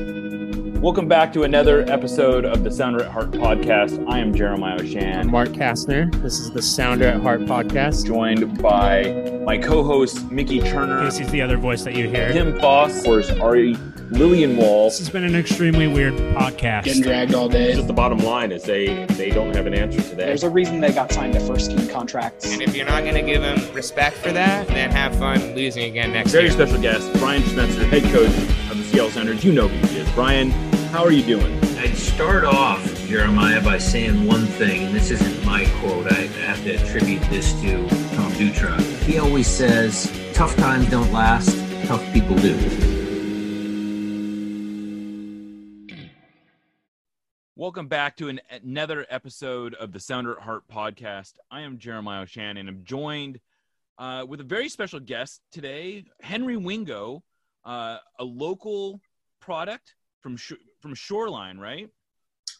Welcome back to another episode of the Sounder at Heart podcast. I am Jeremiah Oshan. I'm Mark Kastner. This is the Sounder at Heart podcast. Joined by my co-host Mickey Turner. This is the other voice that you hear. Tim Foss, of course, Ari Liljenwall. This has been an extremely weird podcast. Getting dragged all day. Just the bottom line is they they don't have an answer to that. There's a reason they got signed to first team contracts. And if you're not going to give them respect for that, then have fun losing again next year. Very year. special guest, Brian Schmetzer, head coach of the Seattle Sounders. You know who he is. Brian, how are you doing? I'd start off, Jeremiah, by saying one thing, and this isn't my quote. I have to attribute this to Tom Dutra. He always says, tough times don't last, tough people do. Welcome back to an, another episode of the Sounder at Heart podcast. I am Jeremiah Oshan, and I'm joined uh, with a very special guest today, Henry Wingo, uh, a local product from Sh- from Shoreline, right?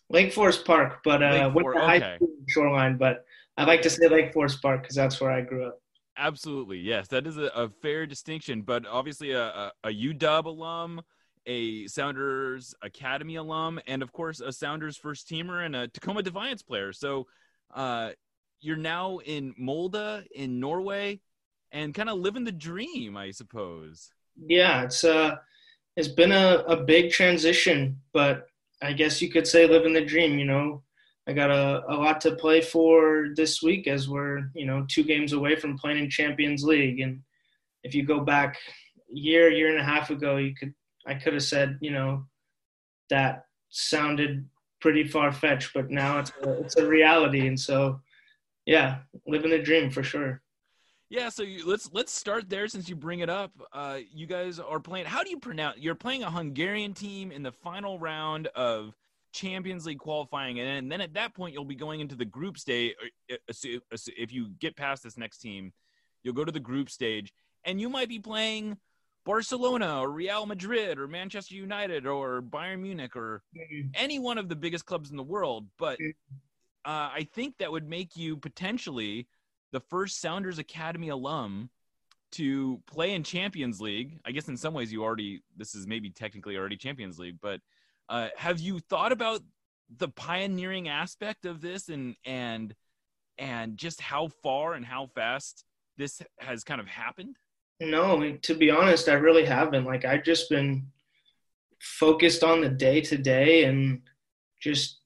Lake Forest Park, but uh, Lake For- the high okay. shoreline. But I like to say Lake Forest Park because that's where I grew up. Absolutely, yes. That is a, a fair distinction, but obviously a, a, a UW alum, a Sounders Academy alum, and of course a Sounders first teamer and a Tacoma Defiance player. So uh, you're now in Molde in Norway and kind of living the dream, I suppose. Yeah, it's uh, it's been a, a big transition, but I guess you could say living the dream. You know, I got a, a lot to play for this week as we're you know two games away from playing in Champions League, and if you go back year, year and a half ago, you could I could have said you know that sounded pretty far fetched, but now it's a, it's a reality, and so yeah, living the dream for sure. Yeah, so you, let's let's start there since you bring it up. Uh, you guys are playing. How do you pronounce? You're playing a Hungarian team in the final round of Champions League qualifying, and then at that point you'll be going into the group stage. uh, If you get past this next team, you'll go to the group stage, and you might be playing Barcelona or Real Madrid or Manchester United or Bayern Munich or any one of the biggest clubs in the world. But uh, I think that would make you potentially the first Sounders Academy alum to play in Champions League. I guess in some ways you already this is maybe technically already Champions League, but uh, have you thought about the pioneering aspect of this and and and just how far and how fast this has kind of happened? No, to be honest, I really haven't. Like I've just been focused on the day to day and just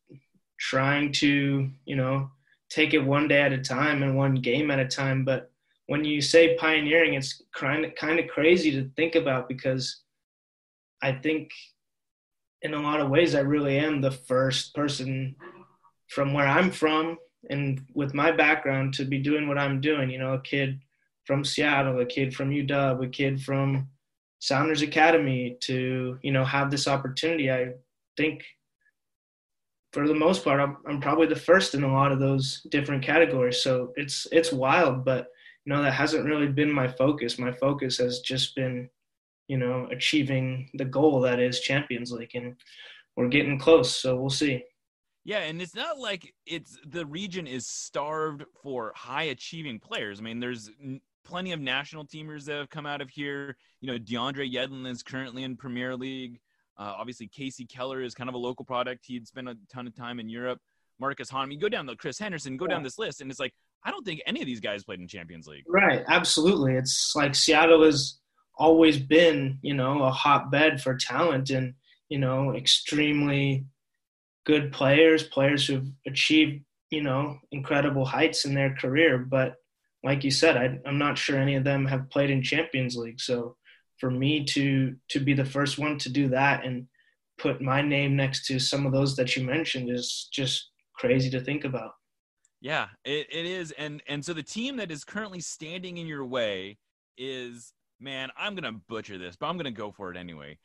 trying to, you know, take it one day at a time and one game at a time. But when you say pioneering, it's kind of kind of crazy to think about because I think in a lot of ways I really am the first person from where I'm from and with my background to be doing what I'm doing. You know, a kid from Seattle, a kid from UW, a kid from Sounders Academy to, you know, have this opportunity. I think for the most part, I'm, I'm probably the first in a lot of those different categories. So it's, it's wild, but you know, that hasn't really been my focus. My focus has just been, you know, achieving the goal that is Champions League and we're getting close. So we'll see. Yeah, and it's not like it's the region is starved for high achieving players. I mean, there's plenty of national teamers that have come out of here. You know, DeAndre Yedlin is currently in Premier League. Uh, obviously, Kasey Keller is kind of a local product. He'd spent a ton of time in Europe. Marcus Hahn. I mean, go down the Chris Henderson, go down this list, and it's like I don't think any of these guys played in Champions League. Right, absolutely. It's like Seattle has always been, you know, a hotbed for talent and, you know, extremely good players, players who've achieved, you know, incredible heights in their career. But like you said, I, I'm not sure any of them have played in Champions League. So for me to to be the first one to do that and put my name next to some of those that you mentioned is just crazy to think about. Yeah, it, it is. And and so the team that is currently standing in your way is man, I'm gonna butcher this, but I'm gonna go for it anyway.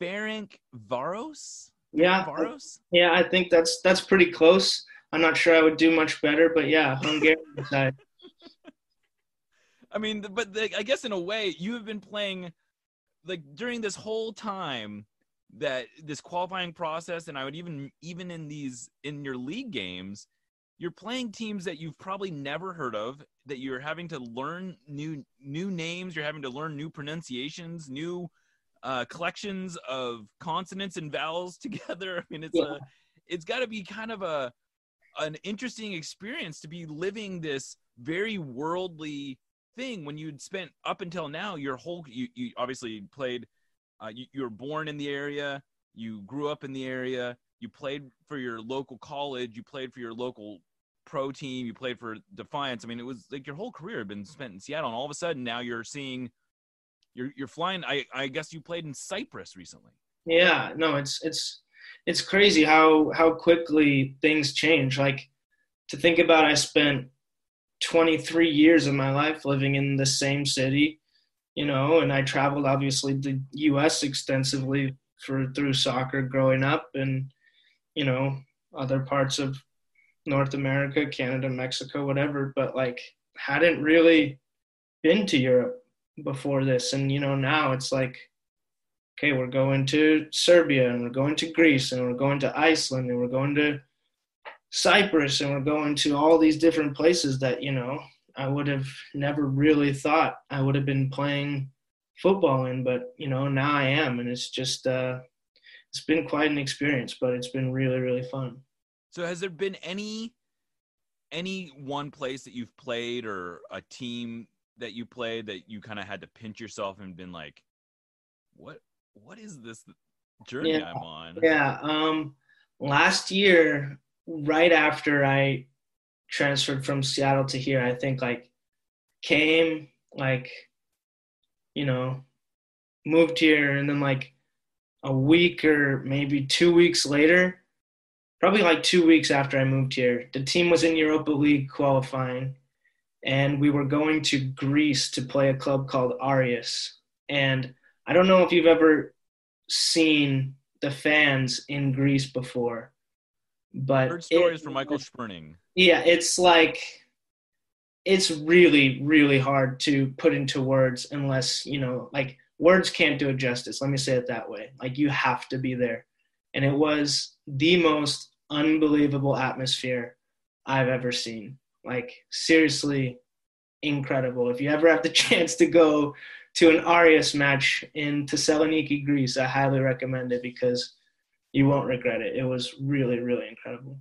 Ferenc Varos? Yeah, Varos? Yeah, I think that's that's pretty close. I'm not sure I would do much better, but yeah, Hungarian side. I mean, but the, I guess in a way, you have been playing like during this whole time that this qualifying process, and I would even even in these in your league games, you're playing teams that you've probably never heard of. That you're having to learn new new names. You're having to learn new pronunciations, new uh, collections of consonants and vowels together. I mean, it's Yeah. a, it's got to be kind of a, an interesting experience to be living this very worldly thing when you'd spent up until now your whole you, you obviously played uh, you, you were born in the area you grew up in the area you played for your local college you played for your local pro team you played for defiance i mean it was like your whole career had been spent in seattle and all of a sudden now you're seeing you're you're flying i i guess you played in cyprus recently Yeah, no, it's it's it's crazy how how quickly things change. Like to think about, I spent 23 years of my life living in the same city, you know, and I traveled obviously the U.S. extensively for through soccer growing up, and you know other parts of North America, Canada, Mexico, whatever. But like hadn't really been to Europe before this, and you know now it's like okay, we're going to Serbia and we're going to Greece and we're going to Iceland and we're going to Cyprus and we're going to all these different places that, you know, I would have never really thought I would have been playing football in, but, you know, now I am. And it's just, uh, it's been quite an experience, but it's been really, really fun. So has there been any any one place that you've played or a team that you played that you kind of had to pinch yourself and been like, what what is this journey Yeah. I'm on? Yeah. Um, last year, right after I transferred from Seattle to here, I think like came like, you know, moved here, and then like a week or maybe two weeks later, probably like two weeks after I moved here, the team was in Europa League qualifying, and we were going to Greece to play a club called Aris. And I don't know if you've ever seen the fans in Greece before, but Heard stories it- from Michael Sperning. yeah, it's like it's really, really hard to put into words unless, you know, like words can't do it justice. Let me say it that way. Like you have to be there. And it was the most unbelievable atmosphere I've ever seen. Like seriously incredible. If you ever have the chance to go to an Aris match in Thessaloniki, Greece, I highly recommend it because you won't regret it. It was really, really incredible.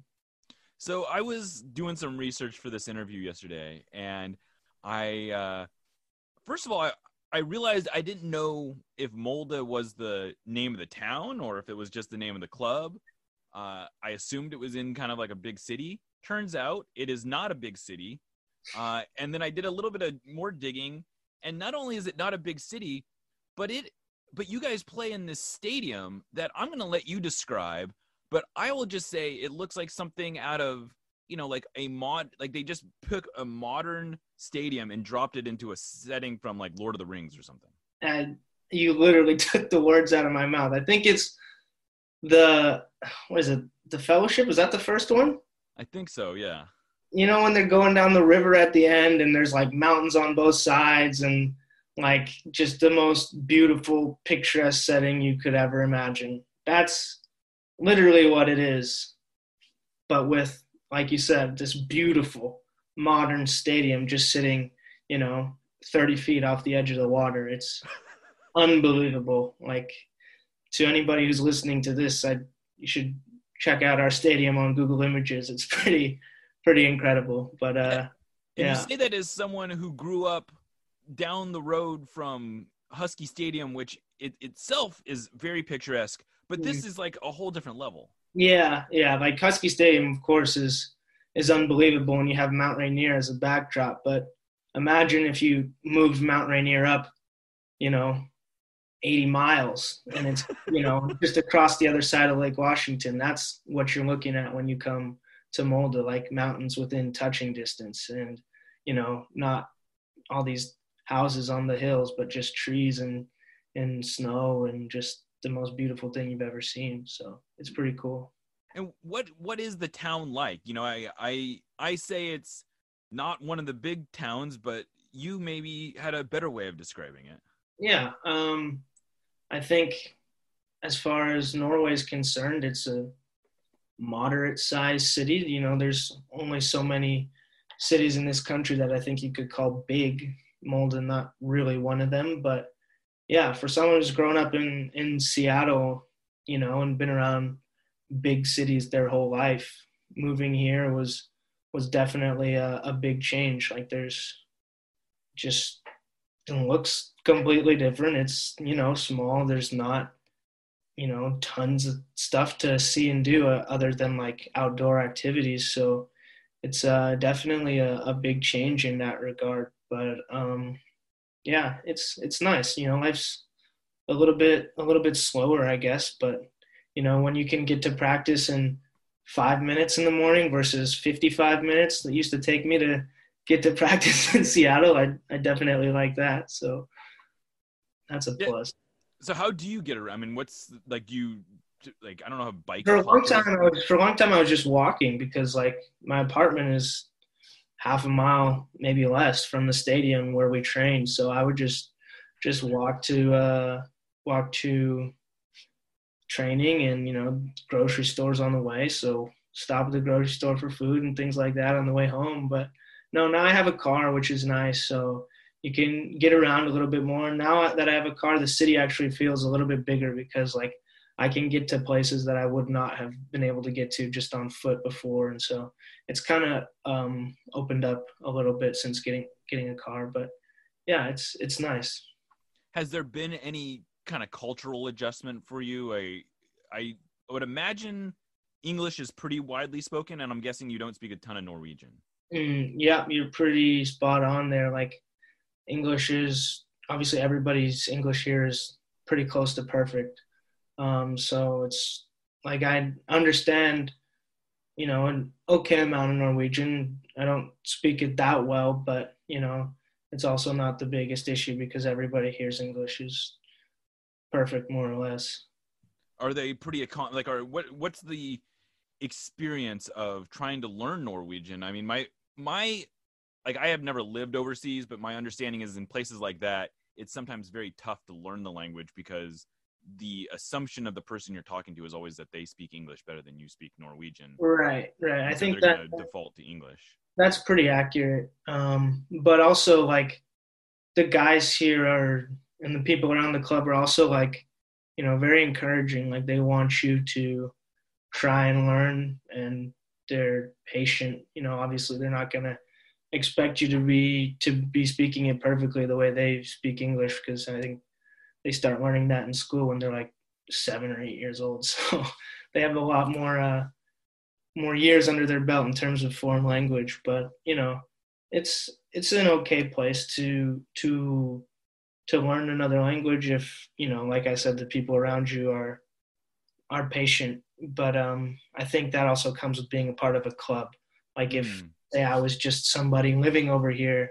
So I was doing some research for this interview yesterday, and I uh, first of all I, I realized I didn't know if Molde was the name of the town or if it was just the name of the club. Uh, I assumed it was in kind of like a big city. Turns out it is not a big city. Uh, and then I did a little bit of more digging, and not only is it not a big city, but it but you guys play in this stadium that I'm going to let you describe but I will just say it looks like something out of you know like a mod like they just took a modern stadium and dropped it into a setting from like Lord of the Rings or something. and you literally took the words out of my mouth. I think it's the what is it? The Fellowship is that the first one? I think so, yeah. You know when they're going down the river at the end and there's like mountains on both sides and like just the most beautiful picturesque setting you could ever imagine. That's literally what it is. But with like you said, this beautiful modern stadium just sitting, you know, 30 feet off the edge of the water. It's unbelievable. Like to anybody who's listening to this, I you should check out our stadium on Google Images. It's pretty pretty incredible. But uh Yeah. you say that as someone who grew up down the road from Husky Stadium, which it itself is very picturesque, but this mm. is like a whole different level. yeah, yeah, like Husky Stadium of course is is unbelievable when you have Mount Rainier as a backdrop, but imagine if you moved Mount Rainier up, you know, 80 miles and it's, you know, just across the other side of Lake Washington. That's what you're looking at when you come to Molde, like mountains within touching distance and, you know, not all these houses on the hills, but just trees and, and snow and just the most beautiful thing you've ever seen. So it's pretty cool. And what what is the town like? You know, I I I say it's not one of the big towns, but you maybe had a better way of describing it. Yeah, um, I think as far as Norway is concerned, it's a moderate sized city. You know, there's only so many cities in this country that I think you could call big. Malden, not really one of them, but yeah, for someone who's grown up in in Seattle, you know, and been around big cities their whole life, moving here was was definitely a, a big change. Like there's just it looks completely different. It's you know small. There's not you know tons of stuff to see and do uh, other than like outdoor activities. So it's uh, definitely a, a big change in that regard. But um, yeah, it's it's nice. You know, life's a little bit a little bit slower, I guess. But you know, when you can get to practice in five minutes in the morning versus 55 minutes that used to take me to get to practice in Seattle, I I definitely like that. So that's a Yeah. plus. So how do you get around? I mean, what's like you like? I don't know how bike. For a long time, I was, for a long time, I was just walking because like my apartment is half a mile, maybe less, from the stadium where we train. So I would just just walk to uh, walk to training and you know grocery stores on the way. So stop at the grocery store for food and things like that on the way home. But no, now I have a car, which is nice. So you can get around a little bit more. Now that I have a car, the city actually feels a little bit bigger because like I can get to places that I would not have been able to get to just on foot before, and so it's kind of um, opened up a little bit since getting getting a car. But yeah, it's it's nice. Has there been any kind of cultural adjustment for you? I I would imagine English is pretty widely spoken, and I'm guessing you don't speak a ton of Norwegian. Mm, yeah, you're pretty spot on there. Like English is obviously everybody's English here is pretty close to perfect. Um, so it's like I understand, you know, an okay amount of Norwegian. I don't speak it that well, but you know, it's also not the biggest issue because everybody hears English is perfect more or less. Are they pretty like? Are what what's the experience of trying to learn Norwegian? I mean, my my like I have never lived overseas, but my understanding is in places like that, it's sometimes very tough to learn the language because the assumption of the person you're talking to is always that they speak English better than you speak Norwegian. Right, right. I so think that default to English. that's pretty accurate. Um, but also like the guys here are and the people around the club are also like, you know, very encouraging. Like they want you to try and learn and they're patient. You know, obviously they're not gonna expect you to be to be speaking it perfectly the way they speak English because I think they start learning that in school when they're like seven or eight years old. So they have a lot more uh more years under their belt in terms of foreign language, but you know, it's it's an okay place to to to learn another language if you know, like I said, the people around you are are patient. But um, I think that also comes with being a part of a club. Like if Mm. say I was just somebody living over here,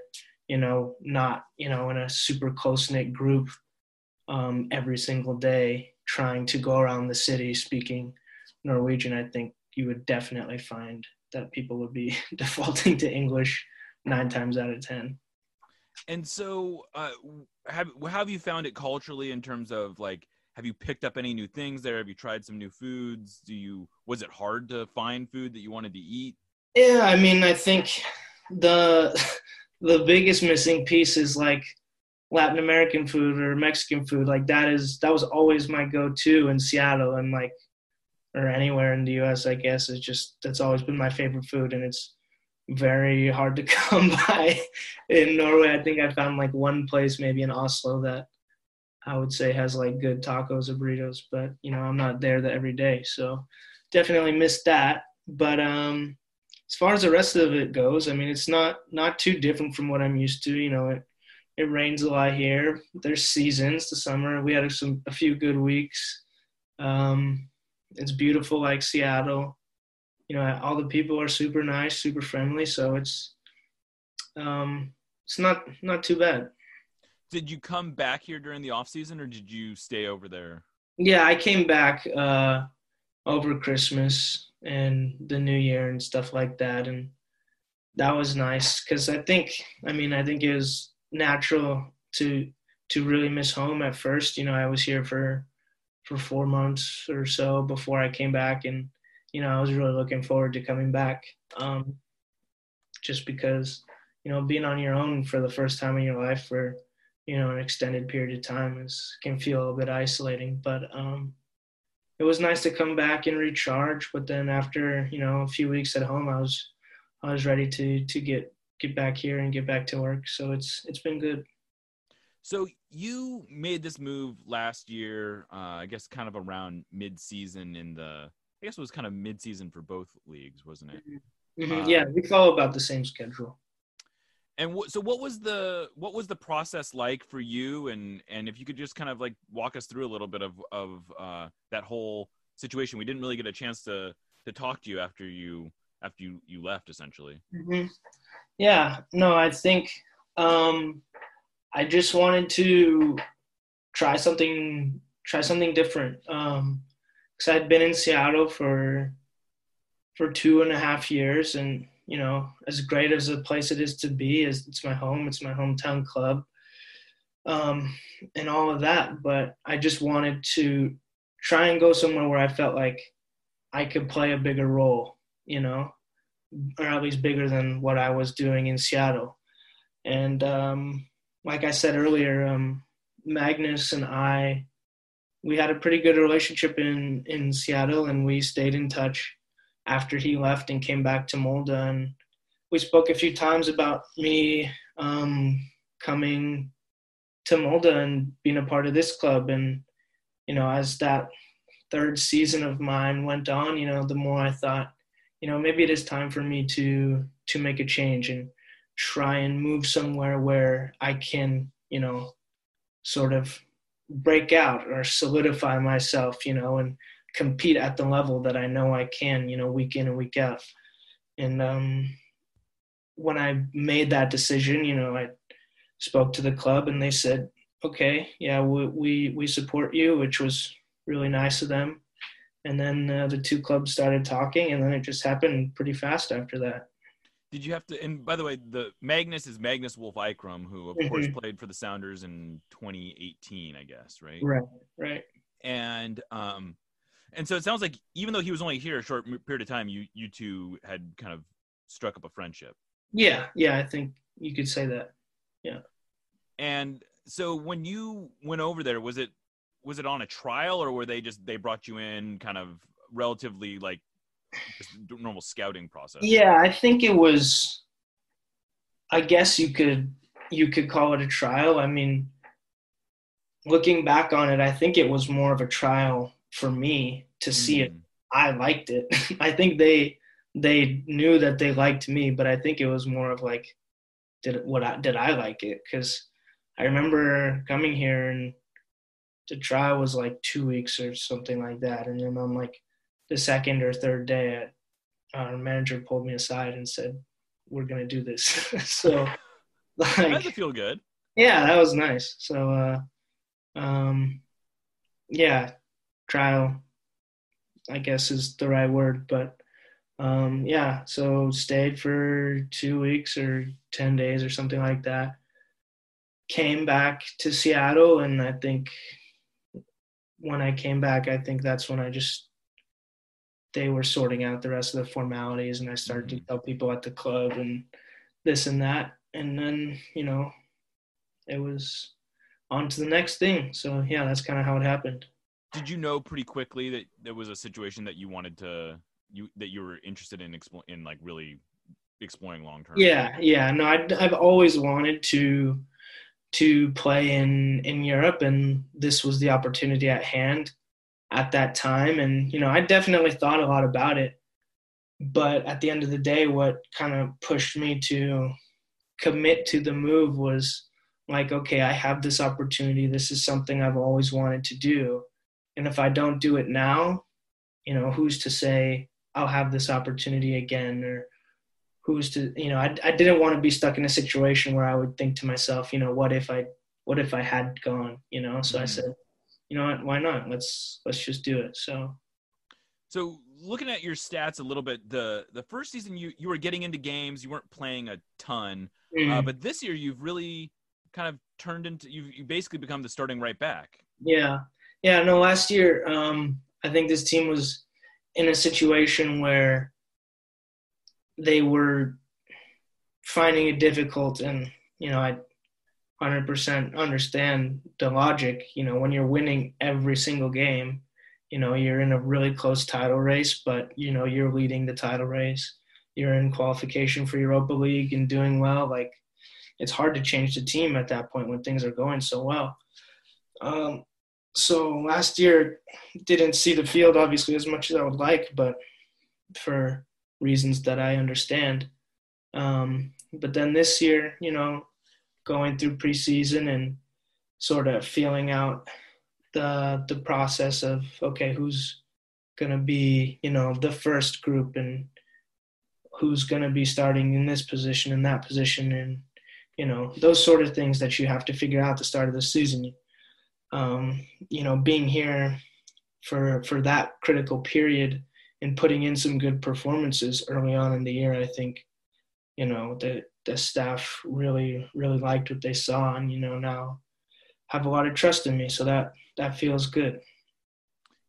you know, not you know in a super close knit group um, every single day, trying to go around the city speaking Norwegian, I think you would definitely find that people would be defaulting to English nine times out of ten. And so, uh, have have you found it culturally in terms of like, have you picked up any new things there? Have you tried some new foods? Do you was it hard to find food that you wanted to eat? Yeah, I mean, I think the the biggest missing piece is like Latin American food or Mexican food. Like that is that was always my go-to in Seattle and like or anywhere in the U.S. I guess is just that's always been my favorite food, and it's very hard to come by in Norway. I think I found like one place maybe in Oslo that I would say has like good tacos or burritos, but you know I'm not there that every day, so definitely missed that. But um, as far as the rest of it goes, I mean it's not not too different from what I'm used to. You know, it it rains a lot here. There's seasons. The summer we had some a few good weeks. Um, it's beautiful like Seattle. You know, all the people are super nice, super friendly, so it's um, it's not not too bad. Did you come back here during the off season, or did you stay over there? Yeah, I came back uh, over Christmas and the New Year and stuff like that, and that was nice because I think, I mean, I think it was natural to to really miss home at first. You know, I was here for for four months or so before I came back, and you know, I was really looking forward to coming back, um, just because you know, being on your own for the first time in your life for you know, an extended period of time is can feel a bit isolating. But um, it was nice to come back and recharge. But then after you know a few weeks at home, I was I was ready to to get get back here and get back to work. So it's it's been good. So you made this move last year, uh, I guess, kind of around mid-season in the. I guess it was kind of mid-season for both leagues, wasn't it? Mhm. Uh, yeah, we follow about the same schedule. And what, so, what was the what was the process like for you? And and if you could just kind of like walk us through a little bit of of uh, that whole situation. We didn't really get a chance to to talk to you after you after you you left, essentially. hmm Yeah, no, I think um, I just wanted to try something, try something different. Um, because I'd been in Seattle for for two and a half years, and you know, as great as a place it is to be, it's my home, it's my hometown club, um, and all of that. But I just wanted to try and go somewhere where I felt like I could play a bigger role, you know, or at least bigger than what I was doing in Seattle. And um, like I said earlier, um, Magnus and I, we had a pretty good relationship in, in Seattle, and we stayed in touch after he left and came back to Molde. And we spoke a few times about me um, coming to Molde and being a part of this club. And, you know, as that third season of mine went on, you know, the more I thought, you know, maybe it is time for me to to make a change and try and move somewhere where I can, you know, sort of break out or solidify myself, you know, and compete at the level that I know I can, you know, week in and week out. And um, when I made that decision, you know, I spoke to the club and they said, "Okay, yeah, we we, we support you," which was really nice of them. And then uh, the two clubs started talking, and then it just happened pretty fast after that. Did you have to? And by the way, the Magnus is Magnus Wolff Eikrem, who of course played for the Sounders in 2018, I guess, right? Right, right. And um, and so it sounds like even though he was only here a short period of time, you you two had kind of struck up a friendship. Yeah, yeah, I think you could say that. Yeah. And so when you went over there, was it was it on a trial or were they just they brought you in kind of relatively like just normal scouting process? Yeah, I think it was. I guess you could you could call it a trial. I mean, looking back on it, I think it was more of a trial for me to see if Mm. I liked it. I think they they knew that they liked me, but I think it was more of like, did what I, did I like it? Because I remember coming here and the trial was like two weeks or something like that, and then on like the second or third day, our manager pulled me aside and said, "We're gonna do this." so, That like, does feel good. yeah, that was nice. So, uh, um, yeah, trial, I guess is the right word, but um, yeah. So stayed for two weeks or ten days or something like that. Came back to Seattle, and I think when I came back, I think that's when I just they were sorting out the rest of the formalities, and I started to mm-hmm. tell people at the club and this and that, and then you know it was on to the next thing. So yeah, that's kind of how it happened. Did you know pretty quickly that there was a situation that you wanted to you that you were interested in explo- in like really exploring long term? Yeah, yeah. No, i I've always wanted to to play in in Europe, and this was the opportunity at hand at that time. And you know, I definitely thought a lot about it, but at the end of the day, what kind of pushed me to commit to the move was like, okay, I have this opportunity. This is something I've always wanted to do, and if I don't do it now, you know, who's to say I'll have this opportunity again or who's to you know I, I didn't want to be stuck in a situation where i would think to myself you know what if i what if i had gone you know? So i Mhm. said you know what? Why not? Let's let's just do it. So So looking at your stats a little bit, the the first season you you were getting into games, you weren't playing a ton, uh, mm, but this year you've really kind of turned into you've you basically become the starting right back. yeah. Yeah no last year um i think this team was in a situation where they were finding it difficult and you know i 100% understand the logic. You know, when you're winning every single game, you know, you're in a really close title race, but, you know, you're leading the title race. You're in qualification for Europa League and doing well. Like, it's hard to change the team at that point when things are going so well. Um, so last year, didn't see the field obviously as much as I would like, but for reasons that I understand. Um, but then this year, you know, going through preseason and sort of feeling out the the process of okay, who's gonna be, you know, the first group and who's gonna be starting in this position and that position and you know those sort of things that you have to figure out the start of the season. Um, you know, being here for for that critical period and putting in some good performances early on in the year, I think, you know, the the staff really really liked what they saw, and you know now have a lot of trust in me, so that that feels good.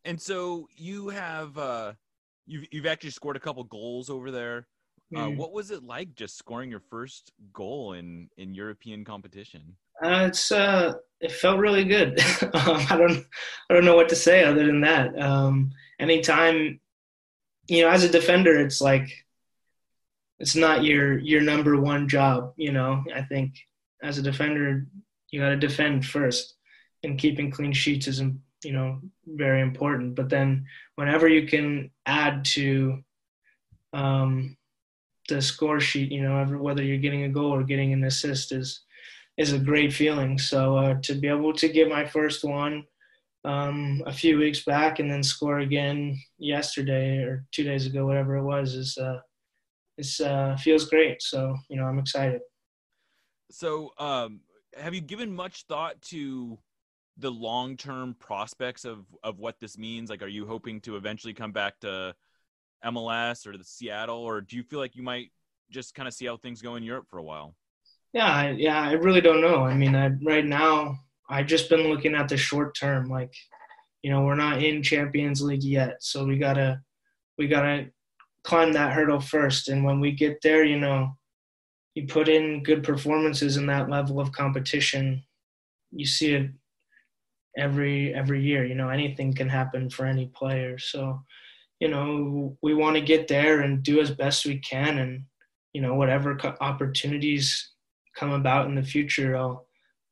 And so you have uh, you've you've actually scored a couple goals over there. Uh, Mm. what was it like just scoring your first goal in in European competition? Uh, it's uh, it felt really good. um, I don't I don't know what to say other than that. Um, anytime, you know, as a defender, it's like it's not your your number one job. You know, I think as a defender, you got to defend first, and keeping clean sheets is you know very important. But then whenever you can add to um, the score sheet, you know, whether you're getting a goal or getting an assist is is a great feeling. So uh, to be able to get my first one um, a few weeks back and then score again yesterday or two days ago, whatever it was, is uh, it's uh, feels great. So you know, I'm excited. So, um, have you given much thought to the long term prospects of of what this means? Like, are you hoping to eventually come back to MLS or the Seattle, or do you feel like you might just kind of see how things go in Europe for a while? Yeah, I, yeah, I really don't know. I mean, I, right now, I've just been looking at the short term. Like, you know, we're not in Champions League yet, so we gotta we gotta climb that hurdle first. And when we get there, you know, you put in good performances in that level of competition, you see it every every year. You know, anything can happen for any player. So, you know, we want to get there and do as best we can, and you know, whatever opportunities come about in the future, I'll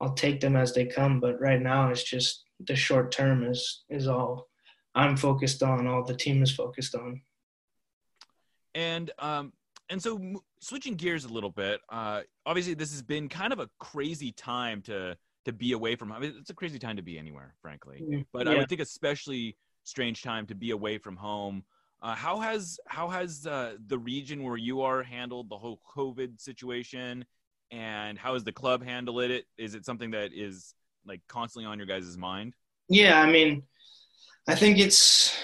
I'll take them as they come. But right now, it's just the short term is is all I'm focused on. All the team is focused on. And um, and so m- switching gears a little bit. Uh, obviously, this has been kind of a crazy time to to be away from. I mean, it's a crazy time to be anywhere, frankly. But I would think especially strange time to be away from home. Uh, how has how has uh, the region where you are handled the whole COVID situation, and how has the club handled it? Is it something that is like constantly on your guys' mind? Yeah, I mean, I think it's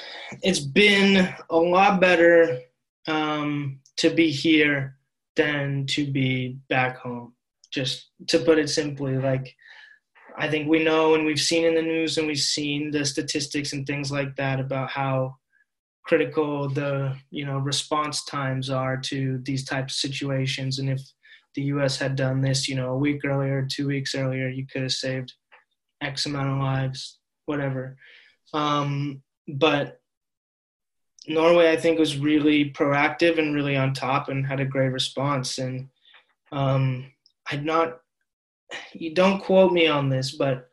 it's been a lot better um, to be here than to be back home. Just to put it simply, like I think we know and we've seen in the news and we've seen the statistics and things like that about how critical the you know response times are to these types of situations and if the US had done this you know a week earlier two weeks earlier you could have saved x amount of lives whatever um, but Norway I think was really proactive and really on top and had a great response and um, I'd not you don't quote me on this but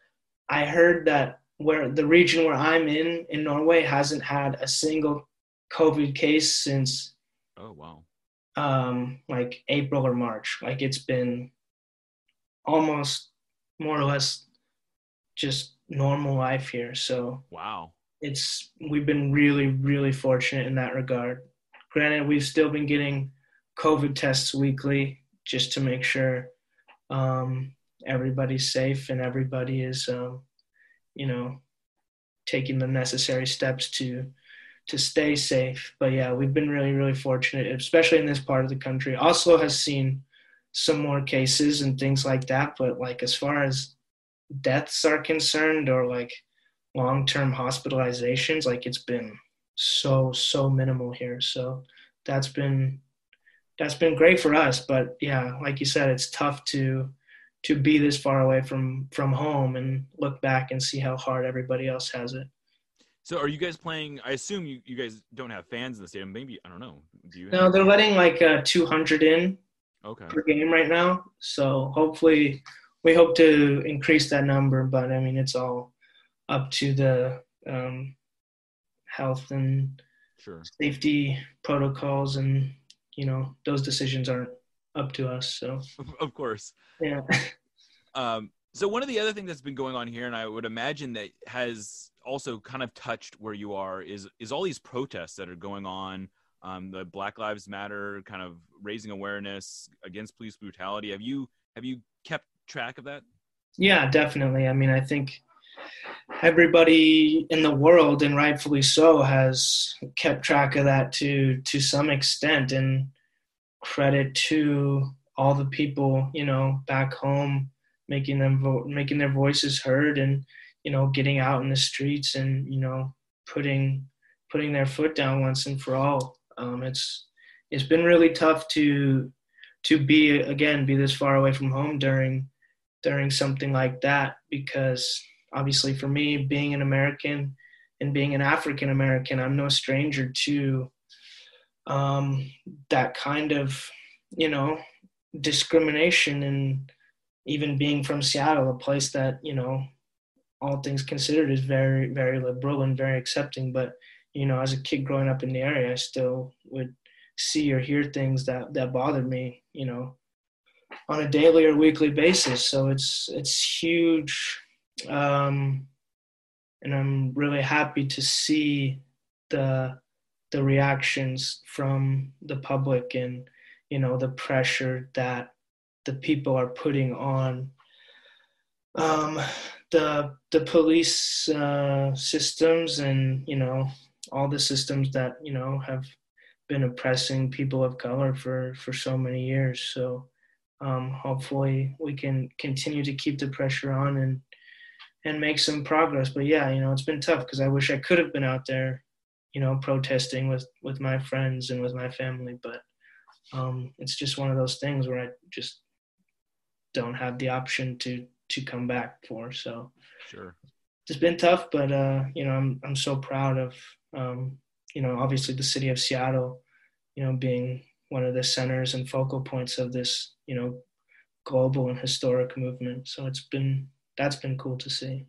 I heard that where the region where I'm in in Norway hasn't had a single COVID case since Oh wow. Um, like April or March. Like it's been almost more or less just normal life here. So Wow. it's we've been really really fortunate in that regard. Granted, we've still been getting COVID tests weekly just to make sure um, everybody's safe and everybody is, um, you know, taking the necessary steps to to stay safe. But yeah, we've been really really fortunate, especially in this part of the country. Oslo has seen some more cases and things like that, but like as far as deaths are concerned or like long-term hospitalizations like it's been so so minimal here so that's been that's been great for us but yeah like you said it's tough to to be this far away from from home and look back and see how hard everybody else has it. So are you guys playing? I assume you, you guys don't have fans in the stadium. Maybe I don't know. Do you? No, Have, they're letting like uh, 200 in okay. per game right now. So hopefully, we hope to increase that number. But I mean, it's all up to the um, health and Sure. safety protocols, and you know those decisions aren't up to us. So Of course. yeah, Um, so one of the other things that's been going on here, and I would imagine that has also kind of touched where you are, is is all these protests that are going on. Um, the Black Lives Matter kind of raising awareness against police brutality. Have you have you kept track of that? yeah, definitely. I mean, I think everybody in the world, and rightfully so, has kept track of that to to some extent, and credit to all the people you know back home making them vote, making their voices heard, and you know getting out in the streets and you know putting putting their foot down once and for all. Um, it's it's been really tough to to be again be this far away from home during during something like that because obviously for me being an American and being an African American, I'm no stranger to um, that kind of you know discrimination and even being from Seattle, a place that you know all things considered is very very liberal and very accepting, but you know as a kid growing up in the area, I still would see or hear things that that bothered me, you know on a daily or weekly basis. So it's it's huge, um, and I'm really happy to see the the reactions from the public and you know the pressure that the people are putting on um, the the police uh, systems and you know all the systems that you know have been oppressing people of color for for so many years. So um, hopefully we can continue to keep the pressure on and and make some progress. But yeah, you know, it's been tough because I wish I could have been out there, you know, protesting with with my friends and with my family. But um, it's just one of those things where I just don't have the option to to come back for. So Sure. it's been tough, but uh, you know, I'm I'm so proud of um, you know, obviously the city of Seattle, you know, being one of the centers and focal points of this, you know, global and historic movement. So it's been that's been cool to see.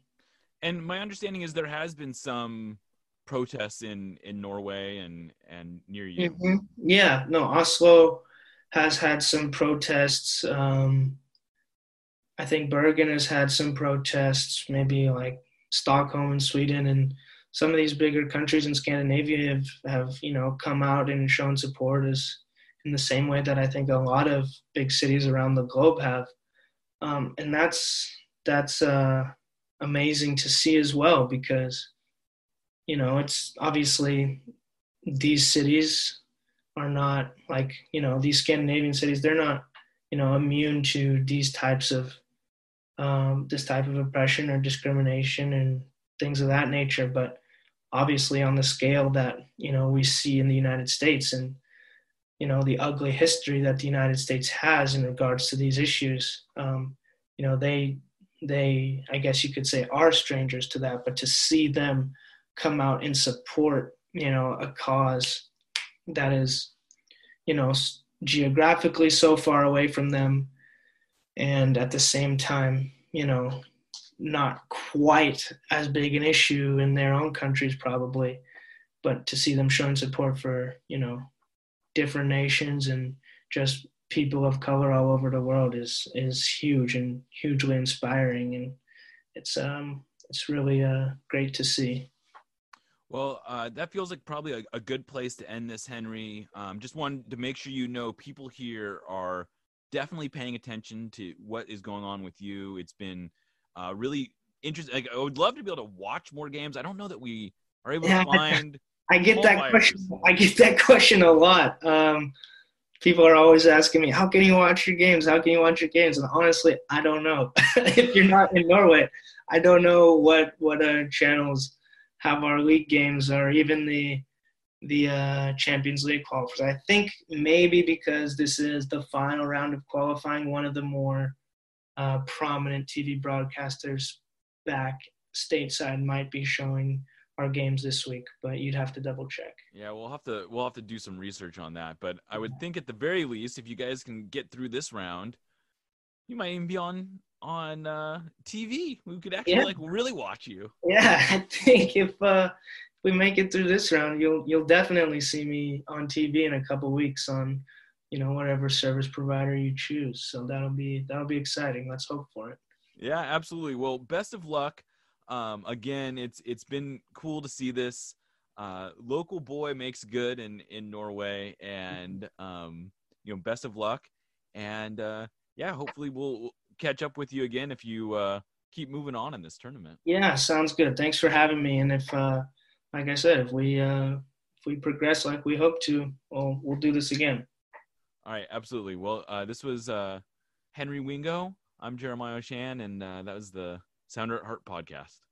And my understanding is there has been some protests in in Norway and and near you. Mhm. Yeah, no, Oslo has had some protests. Um, I think Bergen has had some protests, maybe like Stockholm in Sweden, and some of these bigger countries in Scandinavia have, have you know come out and shown support as in the same way that I think a lot of big cities around the globe have, um, and that's that's uh, amazing to see as well because you know it's obviously these cities are not like you know these Scandinavian cities they're not you know immune to these types of um, this type of oppression or discrimination and things of that nature. But obviously on the scale that you know we see in the United States and you know the ugly history that the United States has in regards to these issues um, you know they they I guess you could say are strangers to that. But to see them come out and support you know a cause that is you know geographically so far away from them and at the same time you know not quite as big an issue in their own countries probably but to see them showing support for you know different nations and just people of color all over the world is is huge and hugely inspiring and it's um it's really uh great to see Well, uh, that feels like probably a, a good place to end this, Henry. Um, just wanted to make sure you know people here are definitely paying attention to what is going on with you. It's been uh, really interesting. Like, I would love to be able to watch more games. I don't know that we are able Yeah. to find. I get that question. I get that question a lot. Um, people are always asking me, "How can you watch your games? How can you watch your games?" And honestly, I don't know. if you're not in Norway, I don't know what what uh, channels have our league games or even the the uh, Champions League qualifiers. I think maybe because this is the final round of qualifying, one of the more uh, prominent TV broadcasters back stateside might be showing our games this week, but you'd have to double check. Yeah, we'll have to we'll have to do some research on that. But I would think at the very least, if you guys can get through this round, you might even be on on uh, TV. We could actually Yeah. like really watch you. Yeah, I think if uh, we make it through this round, you'll you'll definitely see me on TV in a couple weeks on, you know, whatever service provider you choose. So that'll be that'll be exciting. Let's hope for it. Yeah, absolutely. Well, best of luck. Um, again, it's it's been cool to see this. Uh, local boy makes good in in Norway, and um, you know, best of luck. And uh, yeah, hopefully we'll we'll catch up with you again if you uh, keep moving on in this tournament. Yeah, sounds good. Thanks for having me. And if, uh, like I said, if we uh, if we progress like we hope to, well, we'll do this again. All right, absolutely. Well, uh, this was uh, Henry Wingo. I'm Jeremiah Oshan, and uh, that was the Sounder at Heart podcast.